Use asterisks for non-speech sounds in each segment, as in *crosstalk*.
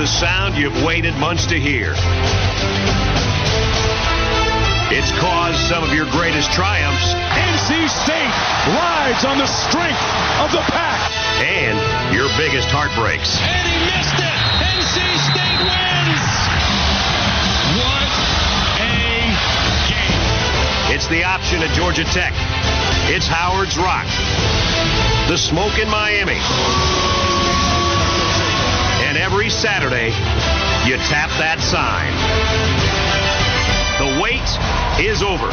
The sound you've waited months to hear. It's caused some of your greatest triumphs NC State rides on the strength of the pack. and your biggest heartbreaks. And he missed it. NC State wins. What a game. It's the option at Georgia Tech. It's Howard's Rock. The smoke in Miami. And every Saturday, you tap that sign. The wait is over.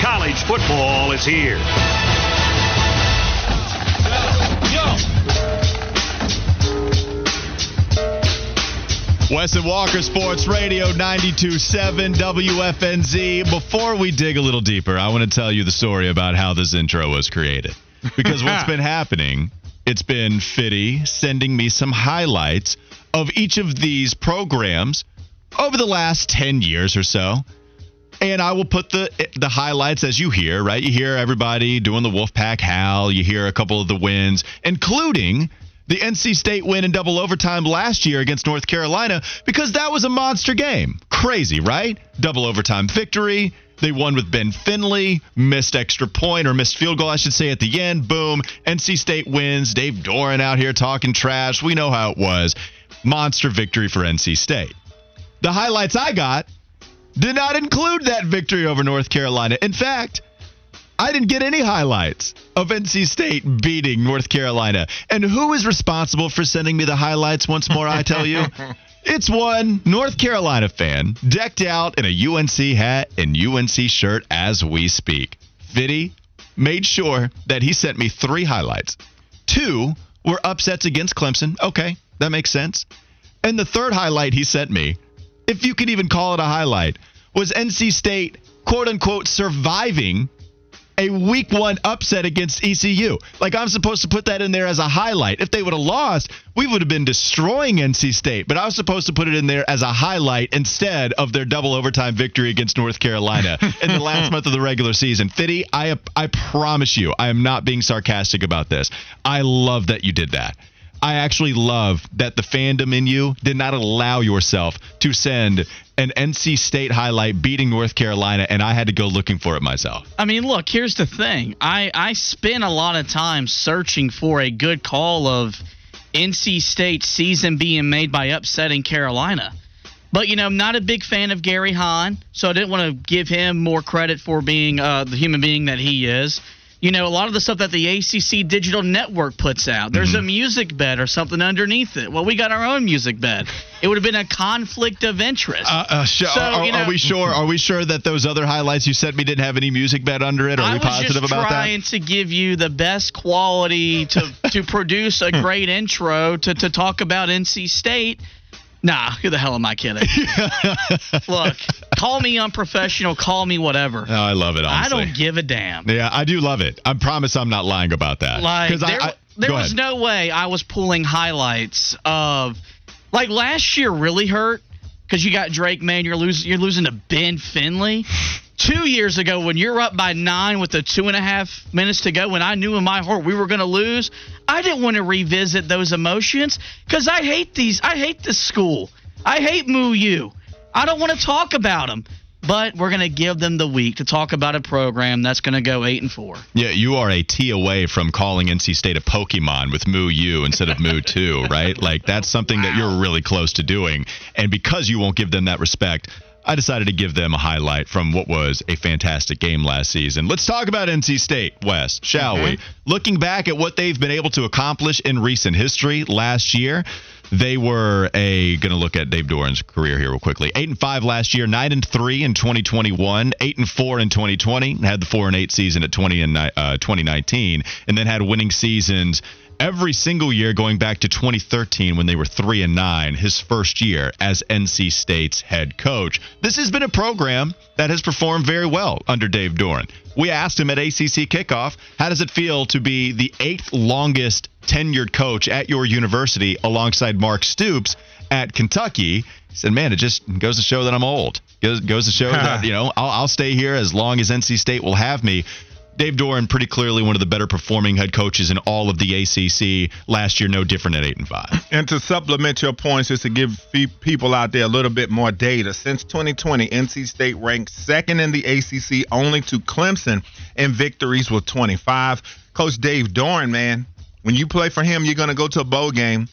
College football is here. Wes and Walker Sports Radio 92.7 WFNZ. Before we dig a little deeper, I want to tell you the story about how this intro was created. Because what's *laughs* been happening, it's been Fitty sending me some highlights of each of these programs over the last 10 years or so. And I will put the the highlights as you hear, right? You hear everybody doing the Wolfpack howl. You hear a couple of the wins, including the NC State win in double overtime last year against North Carolina, because that was a monster game. Crazy, right? Double overtime victory. They won with Ben Finley, missed extra point or missed field goal, I should say, at the end. Boom. NC State wins. Dave Doeren out here talking trash. We know how it was. Monster victory for NC State. The highlights I got did not include that victory over North Carolina. In fact, I didn't get any highlights of NC State beating North Carolina. And who is responsible for sending me the highlights once more, I tell you? *laughs* It's one North Carolina fan decked out in a UNC hat and UNC shirt as we speak. Fitty made sure that he sent me three highlights. Two were upsets against Clemson. Okay, that makes sense. And the third highlight he sent me, if you could even call it a highlight, was NC State, quote unquote, surviving a week one upset against ECU. Like I'm supposed to put that in there as a highlight. If they would have lost, we would have been destroying NC State. But I was supposed to put it in there as a highlight instead of their double overtime victory against North Carolina *laughs* in the last month of the regular season. Fitty, I I promise you, I am not being sarcastic about this. I love that you did that. I actually love that the fandom in you did not allow yourself to send an NC State highlight beating North Carolina, and I had to go looking for it myself. I mean, look, here's the thing. I, I spent a lot of time searching for a good call of NC State season being made by upsetting Carolina. But, you know, I'm not a big fan of Gary Hahn, so I didn't want to give him more credit for being uh, the human being that he is. You know, a lot of the stuff that the ACC Digital Network puts out, there's a music bed or something underneath it. Well, we got our own music bed. It would have been a conflict of interest. Uh, uh, sh- So, are, you know- are we sure? Are we sure that those other highlights you sent me didn't have any music bed under it? Are we positive about that? I was trying to give you the best quality to to *laughs* produce a great intro to, to talk about NC State. Nah, who the hell am I kidding? *laughs* Look, call me unprofessional, call me whatever. Oh, I love it. I don't give a damn. Yeah, I do love it. I promise I'm not lying about that. Like 'Cause I- there, I- there was ahead. no way I was pulling highlights of like last year really hurt because you got Drake man you're losing you're losing to Ben Finley. Two years ago, when you're up by nine with the two and a half minutes to go, when I knew in my heart we were going to lose, I didn't want to revisit those emotions because I hate these. I hate this school. I hate Moo U. I don't want to talk about them. But we're going to give them the week to talk about a program that's going to go eight and four. Yeah, you are a T away from calling NC State a Pokemon with Moo U instead of Moo *laughs* 2, right? Like, that's something that you're really close to doing. And because you won't give them that respect, I decided to give them a highlight from what was a fantastic game last season. Let's talk about NC State, Wes, shall we? Looking back at what they've been able to accomplish in recent history last year, they were a going to look at Dave Doeren's career here real quickly. 8 and 5 last year, 9 and 3 in 2021, 8 and 4 in 2020, had the 4 and 8 season at 20 and uh, 2019, and then had winning seasons every single year going back to 2013 when they were 3 and 9, his first year as NC State's head coach. This has been a program that has performed very well under Dave Doeren. We asked him at ACC kickoff, how does it feel to be the eighth longest tenured coach at your university alongside Mark Stoops at Kentucky? He said, "Man, it just goes to show that I'm old. Goes, goes to show that *laughs* you know I'll, I'll stay here as long as NC State will have me." Dave Doeren, pretty clearly one of the better performing head coaches in all of the ACC last year. No different at eight and five. And to supplement your points, just to give people out there a little bit more data, since 2020, NC State ranked second in the ACC, only to Clemson in victories with 25. Coach Dave Doeren, man, when you play for him, you're going to go to a bowl game.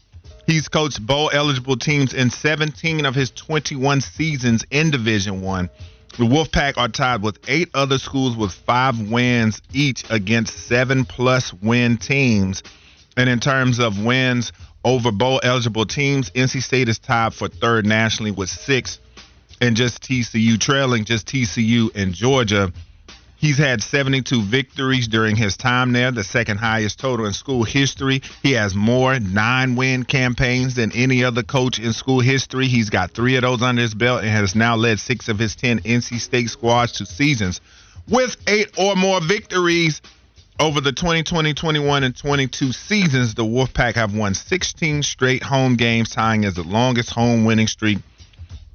He's coached bowl eligible teams in 17 of his 21 seasons in Division One. The Wolfpack are tied with eight other schools with five wins each against seven plus win teams. And in terms of wins over bowl eligible teams, NC State is tied for third nationally with six, and just TCU trailing just TCU and Georgia. He's had 72 victories during his time there, the second highest total in school history. He has more nine win campaigns than any other coach in school history. He's got three of those under his belt and has now led six of his 10 NC State squads to seasons with eight or more victories. Over the 2020, 21, and 22 seasons, the Wolfpack have won 16 straight home games, tying as the longest home winning streak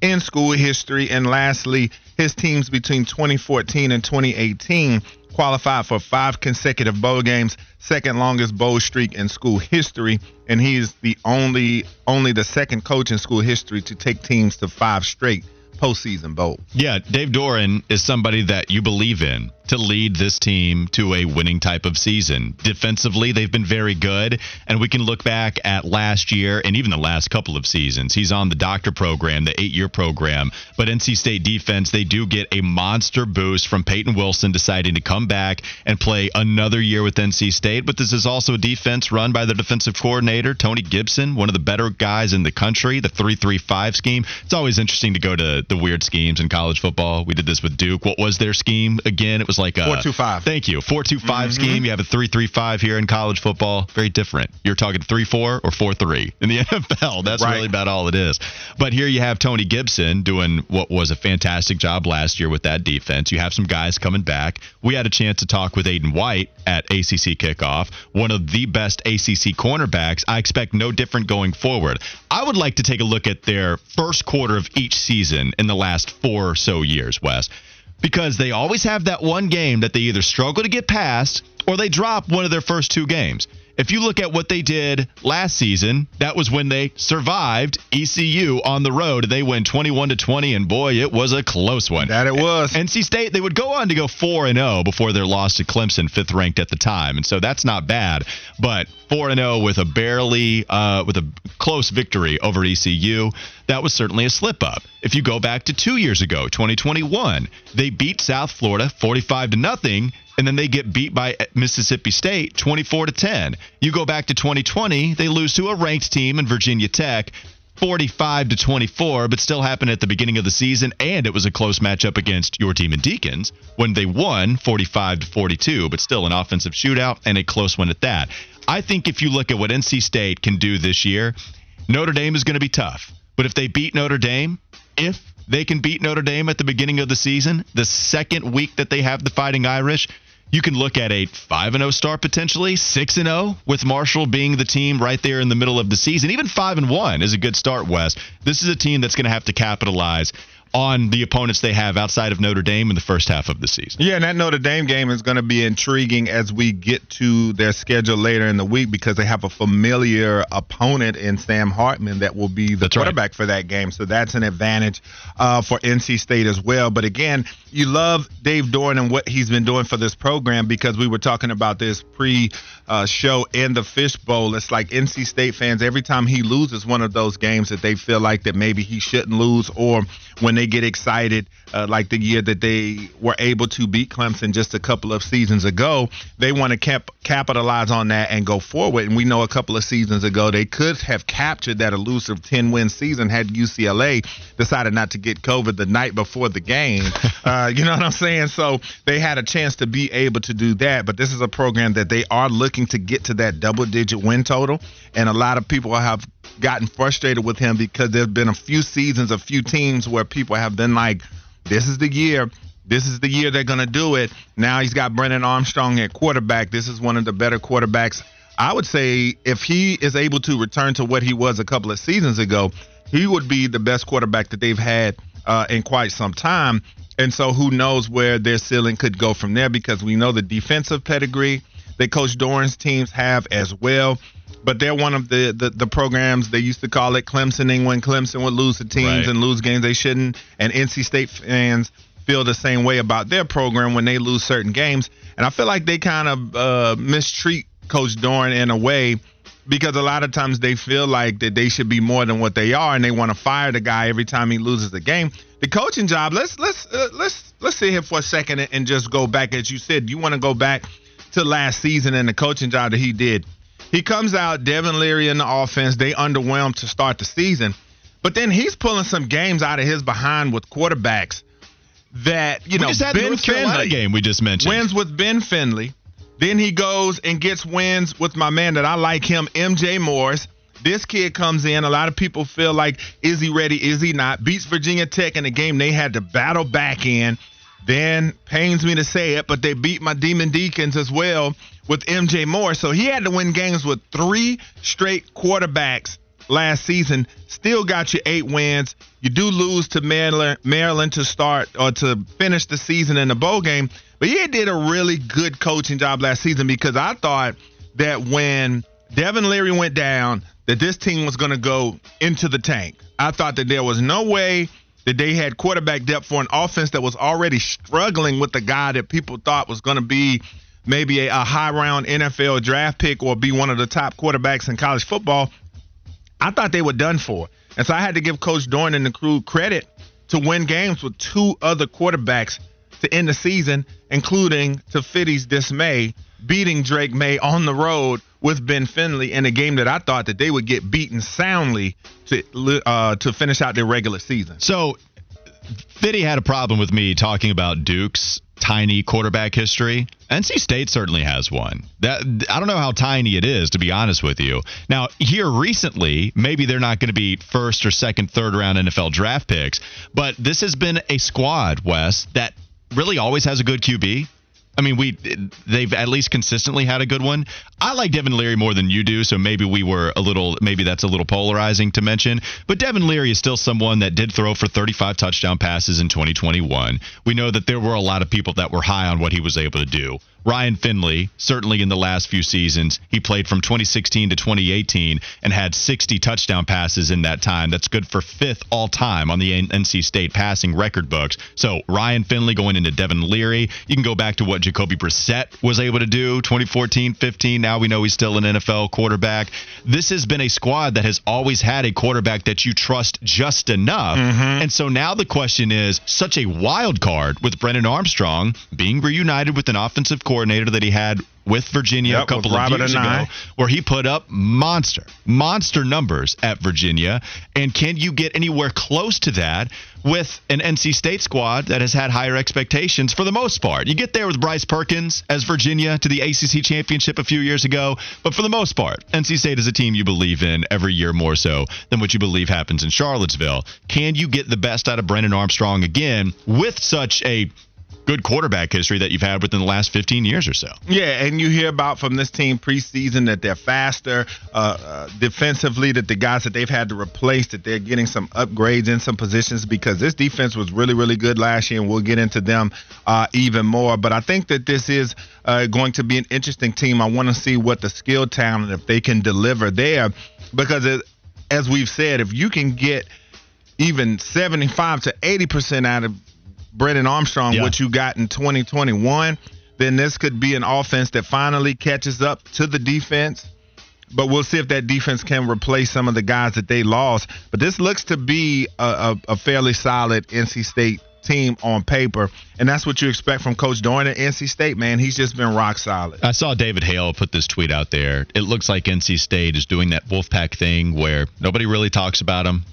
in school history. And lastly, his teams between 2014 and 2018 qualified for five consecutive bowl games, second longest bowl streak in school history, and he is the only only the second coach in school history to take teams to five straight postseason bowl. Yeah, Dave Doeren is somebody that you believe in to lead this team to a winning type of season. Defensively, they've been very good, and we can look back at last year and even the last couple of seasons. He's on the doctor program, the eight year program, but NC State defense, they do get a monster boost from Peyton Wilson deciding to come back and play another year with NC State. But this is also a defense run by the defensive coordinator, Tony Gibson, one of the better guys in the country, the 3 3 5 scheme. It's always interesting to go to the weird schemes in college football. We did this with Duke. What was their scheme again? It was like a four two five. Thank you. Four two five mm-hmm. scheme. You have a three three five here in college football. Very different. You're talking three four or four three in the *laughs* NFL. That's right. really about all it is. But here you have Tony Gibson doing what was a fantastic job last year with that defense. You have some guys coming back. We had a chance to talk with Aydan White at ACC kickoff, one of the best ACC cornerbacks. I expect no different going forward. I would like to take a look at their first quarter of each season in the last four or so years, Wes because they always have that one game that they either struggle to get past or they drop one of their first two games. If you look at what they did last season, that was when they survived ECU on the road. They win 21 to 20 and boy, it was a close one. That it was. NC State they would go on to go 4 and 0 before their loss to Clemson, fifth ranked at the time. And so that's not bad, but 4 and 0 with a barely uh, with a close victory over ECU, that was certainly a slip up. If you go back to 2 years ago, 2021, they beat South Florida 45 to nothing and then they get beat by Mississippi State 24 to 10. You go back to 2020, they lose to a ranked team in Virginia Tech 45 to 24, but still happened at the beginning of the season and it was a close matchup against your Demon Deacons when they won 45 to 42, but still an offensive shootout and a close one at that. I think if you look at what NC State can do this year, Notre Dame is going to be tough. But if they beat Notre Dame, if they can beat Notre Dame at the beginning of the season, the second week that they have the Fighting Irish, you can look at a 5 and 0 start potentially, 6 and 0 with Marshall being the team right there in the middle of the season. Even 5 and 1 is a good start, Wes. This is a team that's going to have to capitalize on the opponents they have outside of Notre Dame in the first half of the season. Yeah, and that Notre Dame game is going to be intriguing as we get to their schedule later in the week because they have a familiar opponent in Sam Hartman that will be the that's quarterback right. for that game. So that's an advantage uh, for NC State as well. But again, you love Dave Doeren and what he's been doing for this program because we were talking about this pre uh, show in the Fishbowl. It's like NC State fans, every time he loses one of those games that they feel like that maybe he shouldn't lose or when they get excited, uh, like the year that they were able to beat Clemson just a couple of seasons ago. They want to cap- capitalize on that and go forward. And we know a couple of seasons ago they could have captured that elusive 10 win season had UCLA decided not to get COVID the night before the game. *laughs* uh, you know what I'm saying? So they had a chance to be able to do that. But this is a program that they are looking to get to that double digit win total. And a lot of people have gotten frustrated with him because there's been a few seasons, a few teams where people have been like, this is the year. This is the year they're going to do it. Now he's got Brennan Armstrong at quarterback. This is one of the better quarterbacks. I would say if he is able to return to what he was a couple of seasons ago, he would be the best quarterback that they've had uh, in quite some time. And so who knows where their ceiling could go from there because we know the defensive pedigree that Coach Doeren's teams have as well but they're one of the, the, the programs they used to call it Clemsoning when Clemson would lose to teams Right. and lose games they shouldn't. And NC State fans feel the same way about their program when they lose certain games. And I feel like they kind of uh, mistreat Coach Doeren in a way because a lot of times they feel like that they should be more than what they are, and they want to fire the guy every time he loses a game. The coaching job. Let's let's uh, let's let's sit here for a second and, and just go back. As you said, you want to go back to last season and the coaching job that he did. He comes out, Devin Leary in the offense. They underwhelmed to start the season, but then he's pulling some games out of his behind with quarterbacks that you we know Ben Finley game we just mentioned. wins with Ben Finley. Then he goes and gets wins with my man that I like him, MJ Morris. This kid comes in. A lot of people feel like, is he ready? Is he not? Beats Virginia Tech in a game they had to battle back in. Then pains me to say it, but they beat my Demon Deacons as well with MJ Morris. So he had to win games with three straight quarterbacks last season. Still got you eight wins. You do lose to Maryland, Maryland to start or to finish the season in the bowl game. But he did a really good coaching job last season because I thought that when Devin Leary went down, that this team was going to go into the tank. I thought that there was no way that they had quarterback depth for an offense that was already struggling with the guy that people thought was going to be maybe a, a high round NFL draft pick or be one of the top quarterbacks in college football. I thought they were done for. And so I had to give Coach Doeren and the crew credit to win games with two other quarterbacks to end the season, including to Fitty's dismay, beating Drake Maye on the road with Ben Finley in a game that I thought that they would get beaten soundly to uh, to finish out their regular season. So, Fitty had a problem with me talking about Duke's tiny quarterback history. NC State certainly has one. That I don't know how tiny it is, to be honest with you. Now, here recently, maybe they're not going to be first or second, third round NFL draft picks, but this has been a squad, Wes, that really always has a good QB. I mean, we they've at least consistently had a good one. I like Devin Leary more than you do, so maybe we were a little maybe that's a little polarizing to mention. But Devin Leary is still someone that did throw for 35 touchdown passes in 2021. We know that there were a lot of people that were high on what he was able to do. Ryan Finley, certainly in the last few seasons, he played from 2016 to 2018 and had 60 touchdown passes in that time. That's good for fifth all time on the NC State passing record books. So Ryan Finley going into Devin Leary. You can go back to what Jacoby Brissett was able to do 2014 15. Now we know he's still an NFL quarterback. This has been a squad that has always had a quarterback that you trust just enough. Mm-hmm. And so now the question is such a wild card with Brennan Armstrong being reunited with an offensive coordinator that he had with Virginia Yep, a couple of years ago, where he put up monster, monster numbers at Virginia. And can you get anywhere close to that with an NC State squad that has had higher expectations for the most part? You get there with Bryce Perkins as Virginia to the ACC championship a few years ago, but for the most part, NC State is a team you believe in every year more so than what you believe happens in Charlottesville. Can you get the best out of Brennan Armstrong again with such a good quarterback history that you've had within the last 15 years or so? Yeah, and you hear about from this team preseason that they're faster uh, uh, defensively, that the guys that they've had to replace, that they're getting some upgrades in some positions because this defense was really, really good last year, and we'll get into them uh, even more. But I think that this is uh, going to be an interesting team. I want to see what the skill talent, if they can deliver there, because it, as we've said, if you can get even 75 to 80 percent out of Brennan Armstrong, Yeah. what you got in 2021, then this could be an offense that finally catches up to the defense. but we'll see if that defense can replace some of the guys that they lost. But this looks to be a, a, a fairly solid NC State team on paper, and that's what you expect from Coach Doeren at NC State. Man, he's just been rock solid. I saw David Hale put this tweet out there. It looks like NC State is doing that Wolfpack thing where nobody really talks about them.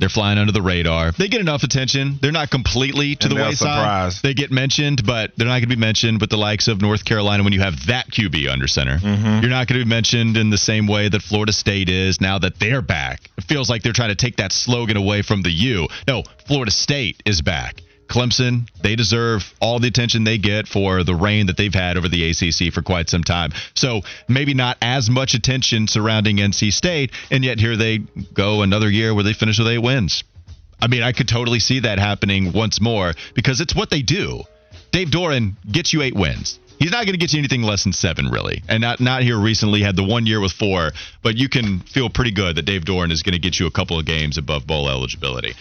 They're flying under the radar. They get enough attention. They're not completely to And the wayside. They get mentioned, but they're not going to be mentioned with the likes of North Carolina when you have that QB under center. Mm-hmm. You're not going to be mentioned in the same way that Florida State is now that they're back. It feels like they're trying to take that slogan away from the U. No, Florida State is back. Clemson, they deserve all the attention they get for the reign that they've had over the ACC for quite some time. So maybe not as much attention surrounding NC State, and yet here they go another year where they finish with eight wins. I mean, I could totally see that happening once more because it's what they do. Dave Doeren gets you eight wins. He's not going to get you anything less than seven, really. And not not here recently had the one year with four, but you can feel pretty good that Dave Doeren is going to get you a couple of games above bowl eligibility.